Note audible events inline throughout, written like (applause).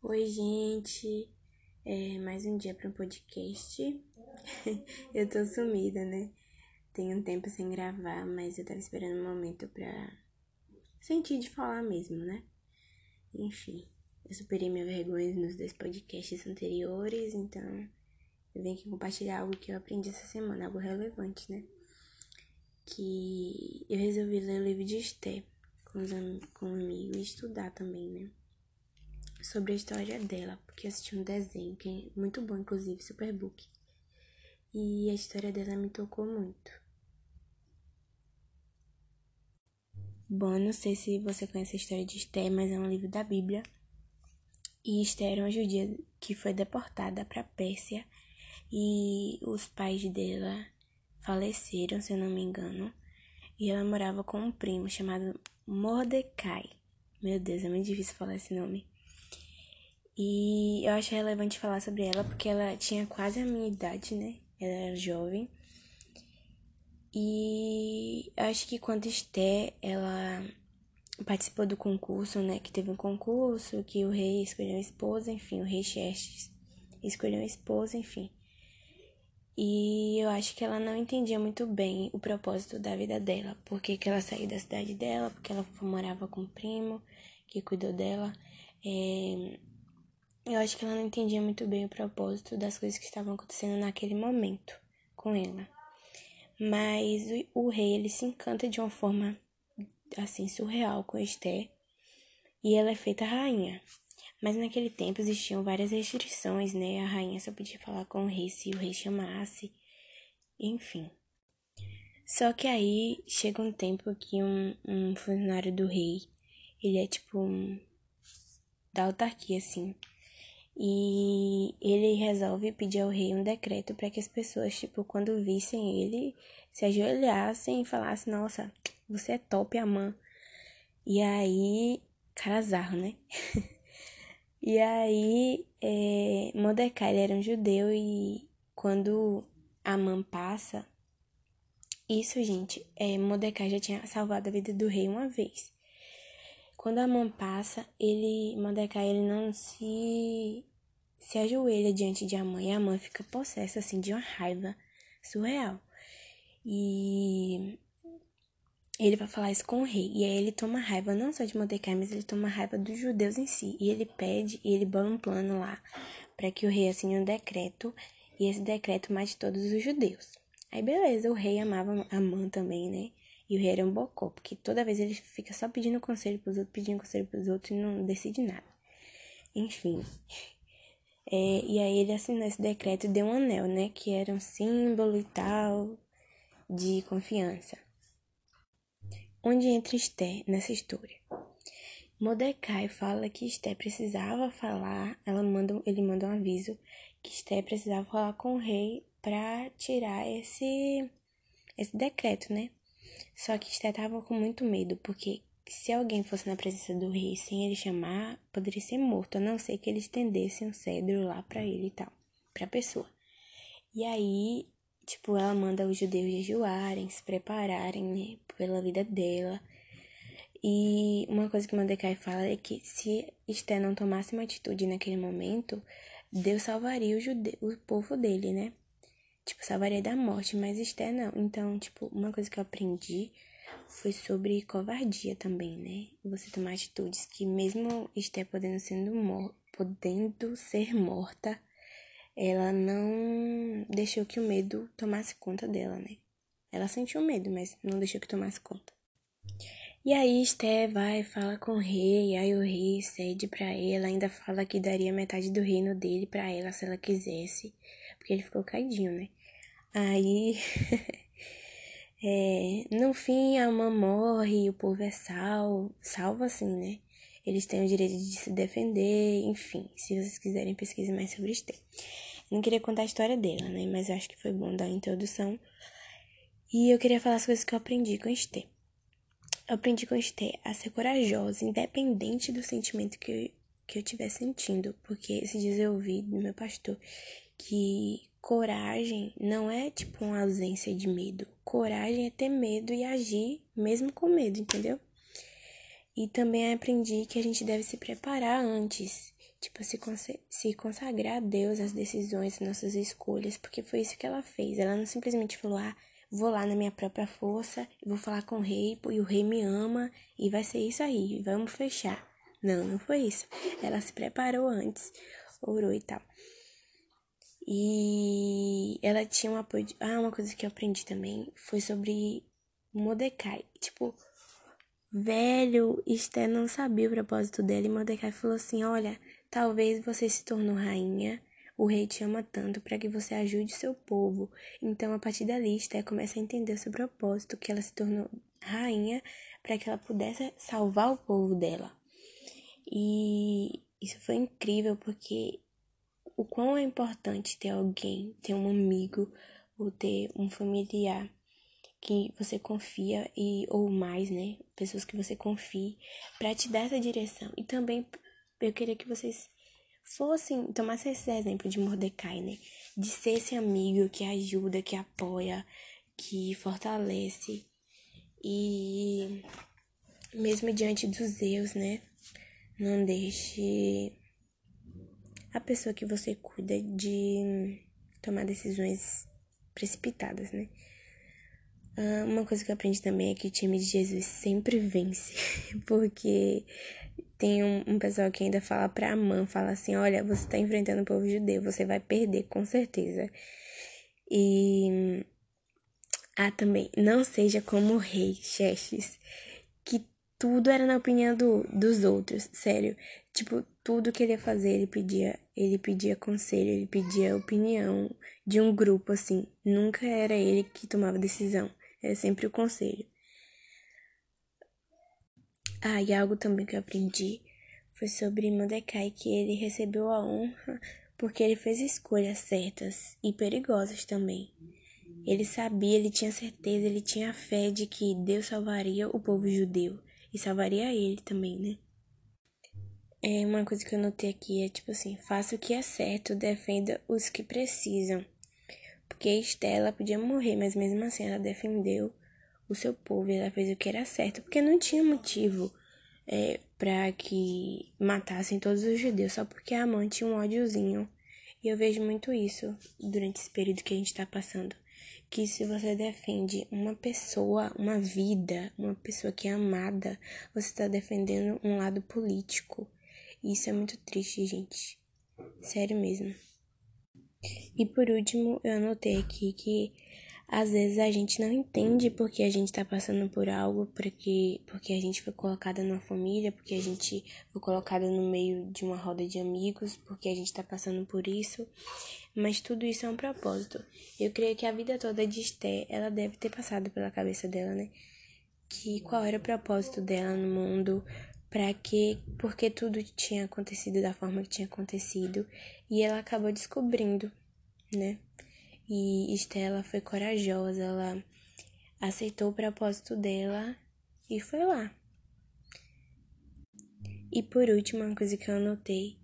Oi, gente. É mais um dia para um podcast. (laughs) eu tô sumida, né? Tem um tempo sem gravar, mas eu tava esperando um momento pra sentir de falar mesmo, né? Enfim, eu superei minha vergonha nos dois podcasts anteriores, então eu venho aqui compartilhar algo que eu aprendi essa semana, algo relevante, né? Que eu resolvi ler o livro de Esté com, os, com um amigo e estudar também, né? Sobre a história dela, porque eu assisti um desenho que é muito bom, inclusive, Superbook. E a história dela me tocou muito. Bom, não sei se você conhece a história de Esther, mas é um livro da Bíblia. E Esther era uma judia que foi deportada para Pérsia e os pais dela faleceram, se eu não me engano. E ela morava com um primo chamado Mordecai. Meu Deus, é muito difícil falar esse nome. E eu acho relevante falar sobre ela porque ela tinha quase a minha idade, né? Ela era jovem. E eu acho que quando Esté, ela participou do concurso, né? Que teve um concurso, que o rei escolheu a esposa, enfim, o rei Xerxes escolheu a esposa, enfim. E eu acho que ela não entendia muito bem o propósito da vida dela. Porque que ela saiu da cidade dela, porque ela morava com o primo que cuidou dela. É... Eu acho que ela não entendia muito bem o propósito das coisas que estavam acontecendo naquele momento com ela. Mas o, o rei, ele se encanta de uma forma, assim, surreal com Esther. E ela é feita rainha. Mas naquele tempo existiam várias restrições, né? A rainha só podia falar com o rei se o rei chamasse, enfim. Só que aí chega um tempo que um, um funcionário do rei, ele é tipo um, da autarquia, assim. E ele resolve pedir ao rei um decreto para que as pessoas, tipo, quando vissem ele, se ajoelhassem e falassem: Nossa, você é top, Amã. E aí, cara né? (laughs) E aí, é, Mordecai era um judeu e quando Amã passa, isso, gente, é, Mordecai já tinha salvado a vida do rei uma vez. Quando Amã passa, ele, Mordecai, ele não se se ajoelha diante de Amã e Amã fica possessa assim de uma raiva surreal. E ele vai falar isso com o rei. E aí ele toma raiva não só de Mordecai, mas ele toma raiva dos judeus em si. E ele pede, e ele bola um plano lá para que o rei assine um decreto e esse decreto mate todos os judeus. Aí beleza, o rei amava Amã também, né? E o rei era um bocó, porque toda vez ele fica só pedindo conselho pros outros, pedindo conselho pros outros e não decide nada. Enfim. É, e aí ele assinou esse decreto e deu um anel, né? Que era um símbolo e tal de confiança. Onde entra Esté nessa história? Mordecai fala que Esté precisava falar, ela manda, ele manda um aviso que Esté precisava falar com o rei para tirar esse esse decreto, né? Só que Esté tava com muito medo, porque se alguém fosse na presença do rei sem ele chamar, poderia ser morto, a não ser que ele estendesse um cedro lá para ele e tal, para a pessoa. E aí Tipo, ela manda os judeus jejuarem, se prepararem, né, pela vida dela. E uma coisa que Mordecai fala é que se Esté não tomasse uma atitude naquele momento, Deus salvaria o, jude... o povo dele, né? Tipo, salvaria da morte, mas Esté não. Então, tipo, uma coisa que eu aprendi foi sobre covardia também, né? Você tomar atitudes que mesmo Esté podendo, sendo mor podendo ser morta, ela não deixou que o medo tomasse conta dela, né? Ela sentiu medo, mas não deixou que tomasse conta. E aí Esté vai fala com o rei, aí o rei cede para ela, ainda fala que daria metade do reino dele para ela se ela quisesse, porque ele ficou caidinho, né? Aí (laughs) é, no fim a mãe morre e o povo é salvo, salvo assim, né? Eles têm o direito de se defender, enfim, se vocês quiserem pesquisar mais sobre Esté. Não queria contar a história dela, né? Mas eu acho que foi bom dar a introdução. E eu queria falar as coisas que eu aprendi com Esther. Eu aprendi com Esther a ser corajosa, independente do sentimento que eu, que eu estiver sentindo. Porque esses dias eu ouvi do meu pastor que coragem não é tipo uma ausência de medo. Coragem é ter medo e agir mesmo com medo, entendeu? E também aprendi que a gente deve se preparar antes tipo, se, se consagrar a Deus as decisões, nossas escolhas, porque foi isso que ela fez. Ela não simplesmente falou, ah, vou lá na minha própria força, vou falar com o rei, e o rei me ama, e vai ser isso aí, vamos fechar. Não, não foi isso. Ela se preparou antes, orou e tal. E ela tinha um apoio. De... Ah, uma coisa que eu aprendi também foi sobre Mordecai. Tipo, velho, Esther não sabia o propósito dela. E Mordecai falou assim: Olha, talvez você se tornou rainha. O rei te ama tanto para que você ajude seu povo. Então, a partir dali, Esther começa a entender o seu propósito, que ela se tornou rainha para que ela pudesse salvar o povo dela. E isso foi incrível porque o quão é importante ter alguém, ter um amigo ou ter um familiar que você confia e ou mais, né, pessoas que você confie para te dar essa direção. E também eu queria que vocês fossem tomassem esse exemplo de Mordecai, né, de ser esse amigo que ajuda, que apoia, que fortalece e mesmo diante dos erros, né, não deixe a pessoa que você cuida de tomar decisões precipitadas, né? Uh, uma coisa que eu aprendi também é que o time de Jesus sempre vence, (laughs) porque tem um, um pessoal que ainda fala pra mãe, fala assim, olha, você tá enfrentando o povo judeu, você vai perder, com certeza. E... Ah, também, não seja como o rei Xerxes, que tudo era na opinião do, dos outros, sério. Tipo, tudo que ele ia fazer, ele pedia, ele pedia conselho, ele pedia opinião de um grupo assim. Nunca era ele que tomava decisão, era sempre o conselho. Ah, e algo também que eu aprendi foi sobre Mordecai, que ele recebeu a honra porque ele fez escolhas certas e perigosas também. Ele sabia, ele tinha certeza, ele tinha fé de que Deus salvaria o povo judeu e salvaria ele também, né? É uma coisa que eu notei aqui é tipo assim, faça o que é certo, defenda os que precisam. Porque Estela podia morrer, mas mesmo assim ela defendeu o seu povo ela fez o que era certo, porque não tinha motivo é, para que matassem todos os judeus só porque a mãe tinha um ódiozinho. E eu vejo muito isso durante esse período que a gente está passando. Que se você defende uma pessoa, uma vida, uma pessoa que é amada, você está defendendo um lado político. Isso é muito triste, gente. Sério mesmo. E por último, eu anotei aqui que às vezes a gente não entende porque a gente tá passando por algo, porque, porque a gente foi colocada numa família, porque a gente foi colocada no meio de uma roda de amigos, porque a gente tá passando por isso. Mas tudo isso é um propósito. Eu creio que a vida toda de Esté, ela deve ter passado pela cabeça dela, né? Que qual era o propósito dela no mundo, para que, porque tudo tinha acontecido da forma que tinha acontecido, e ela acabou descobrindo, né? E Estela foi corajosa, ela aceitou o propósito dela e foi lá. E por último, uma coisa que eu anotei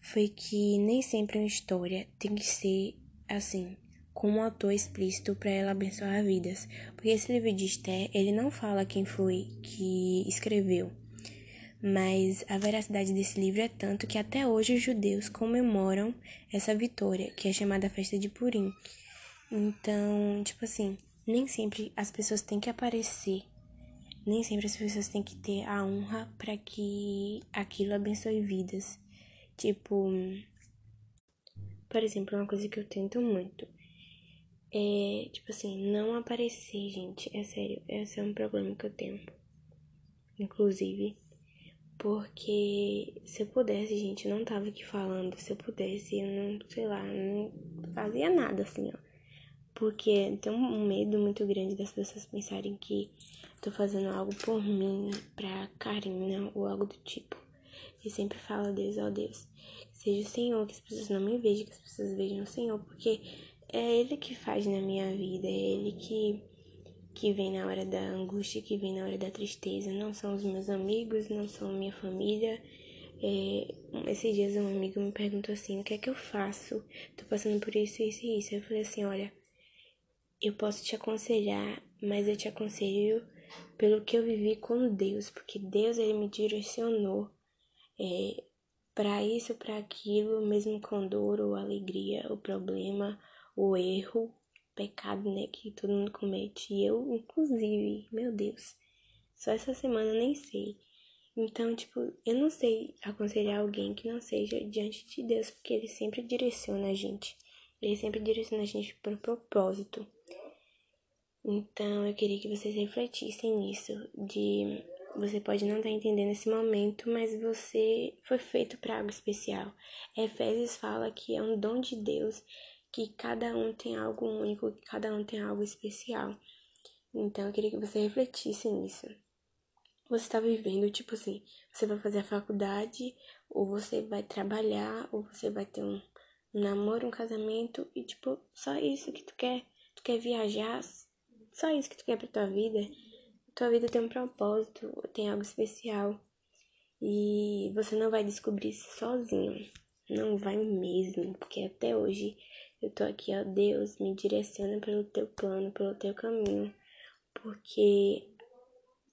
foi que nem sempre uma história tem que ser assim, com um autor explícito para ela abençoar vidas. Porque esse livro de Esther, ele não fala quem foi que escreveu mas a veracidade desse livro é tanto que até hoje os judeus comemoram essa vitória, que é chamada Festa de Purim. Então, tipo assim, nem sempre as pessoas têm que aparecer, nem sempre as pessoas têm que ter a honra para que aquilo abençoe vidas. Tipo, por exemplo, uma coisa que eu tento muito é, tipo assim, não aparecer, gente. É sério, esse é um problema que eu tenho. Inclusive, porque se eu pudesse, gente, eu não tava aqui falando. Se eu pudesse, eu não, sei lá, não fazia nada assim, ó. Porque tem um medo muito grande das pessoas pensarem que tô fazendo algo por mim, pra Karina ou algo do tipo. E sempre falo Deus, ó Deus, seja o Senhor, que as pessoas não me vejam, que as pessoas vejam o Senhor, porque é Ele que faz na minha vida, é Ele que que vem na hora da angústia, que vem na hora da tristeza. Não são os meus amigos, não são minha família. É, esses dias um amigo me perguntou assim, o que é que eu faço? Tô passando por isso, isso e isso. Eu falei assim, olha, eu posso te aconselhar, mas eu te aconselho pelo que eu vivi com Deus, porque Deus ele me direcionou é, para isso, para aquilo, mesmo com dor ou alegria, o problema, o erro, pecado, né, que todo mundo comete, e eu inclusive, meu Deus. Só essa semana eu nem sei. Então, tipo, eu não sei aconselhar alguém que não seja diante de Deus, porque ele sempre direciona a gente. Ele sempre direciona a gente para o propósito. Então, eu queria que vocês refletissem nisso, de você pode não estar tá entendendo esse momento, mas você foi feito para algo especial. Efésios fala que é um dom de Deus, que cada um tem algo único, que cada um tem algo especial. Então, eu queria que você refletisse nisso você está vivendo, tipo assim, você vai fazer a faculdade, ou você vai trabalhar, ou você vai ter um, namoro, um casamento, e tipo, só isso que tu quer. Tu quer viajar, só isso que tu quer pra tua vida. Tua vida tem um propósito, tem algo especial. E você não vai descobrir isso sozinho. Não vai mesmo, porque até hoje eu tô aqui, ó, Deus, me direciona pelo teu plano, pelo teu caminho. Porque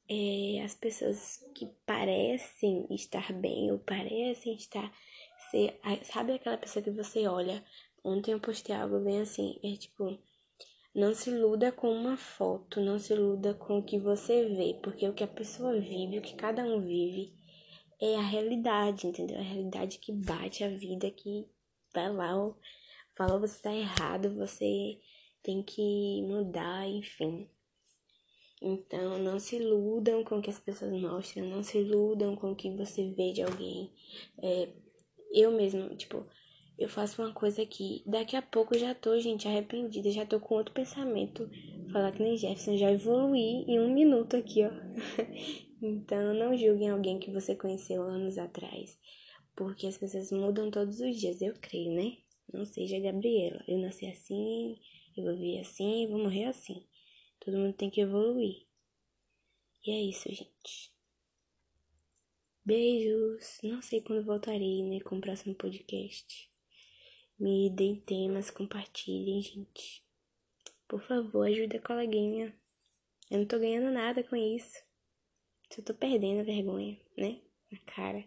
é, as pessoas que parecem estar bem ou parecem estar. Ser, sabe aquela pessoa que você olha? Ontem eu postei algo bem assim, é tipo. Não se iluda com uma foto, não se iluda com o que você vê, porque o que a pessoa vive, o que cada um vive, é a realidade, entendeu? A realidade que bate a vida, que vai lá, fala você tá errado, você tem que mudar, enfim. Então, não se iludam com o que as pessoas mostram, não se iludam com o que você vê de alguém. É, eu mesmo, tipo, eu faço uma coisa aqui, daqui a pouco já tô, gente, arrependida, já tô com outro pensamento. Falar que nem Jefferson, já evoluí em um minuto aqui, ó. (laughs) então, não julguem alguém que você conheceu anos atrás, porque as pessoas mudam todos os dias, eu creio, né? Não seja Gabriela, eu nasci assim, eu vou viver assim, vou morrer assim. Todo mundo tem que evoluir. E é isso, gente. Beijos. Não sei quando voltarei, né, com o próximo podcast. Me deem temas, compartilhem, gente. Por favor, ajude a coleguinha. Eu não tô ganhando nada com isso. Só tô perdendo a vergonha, né? Na cara.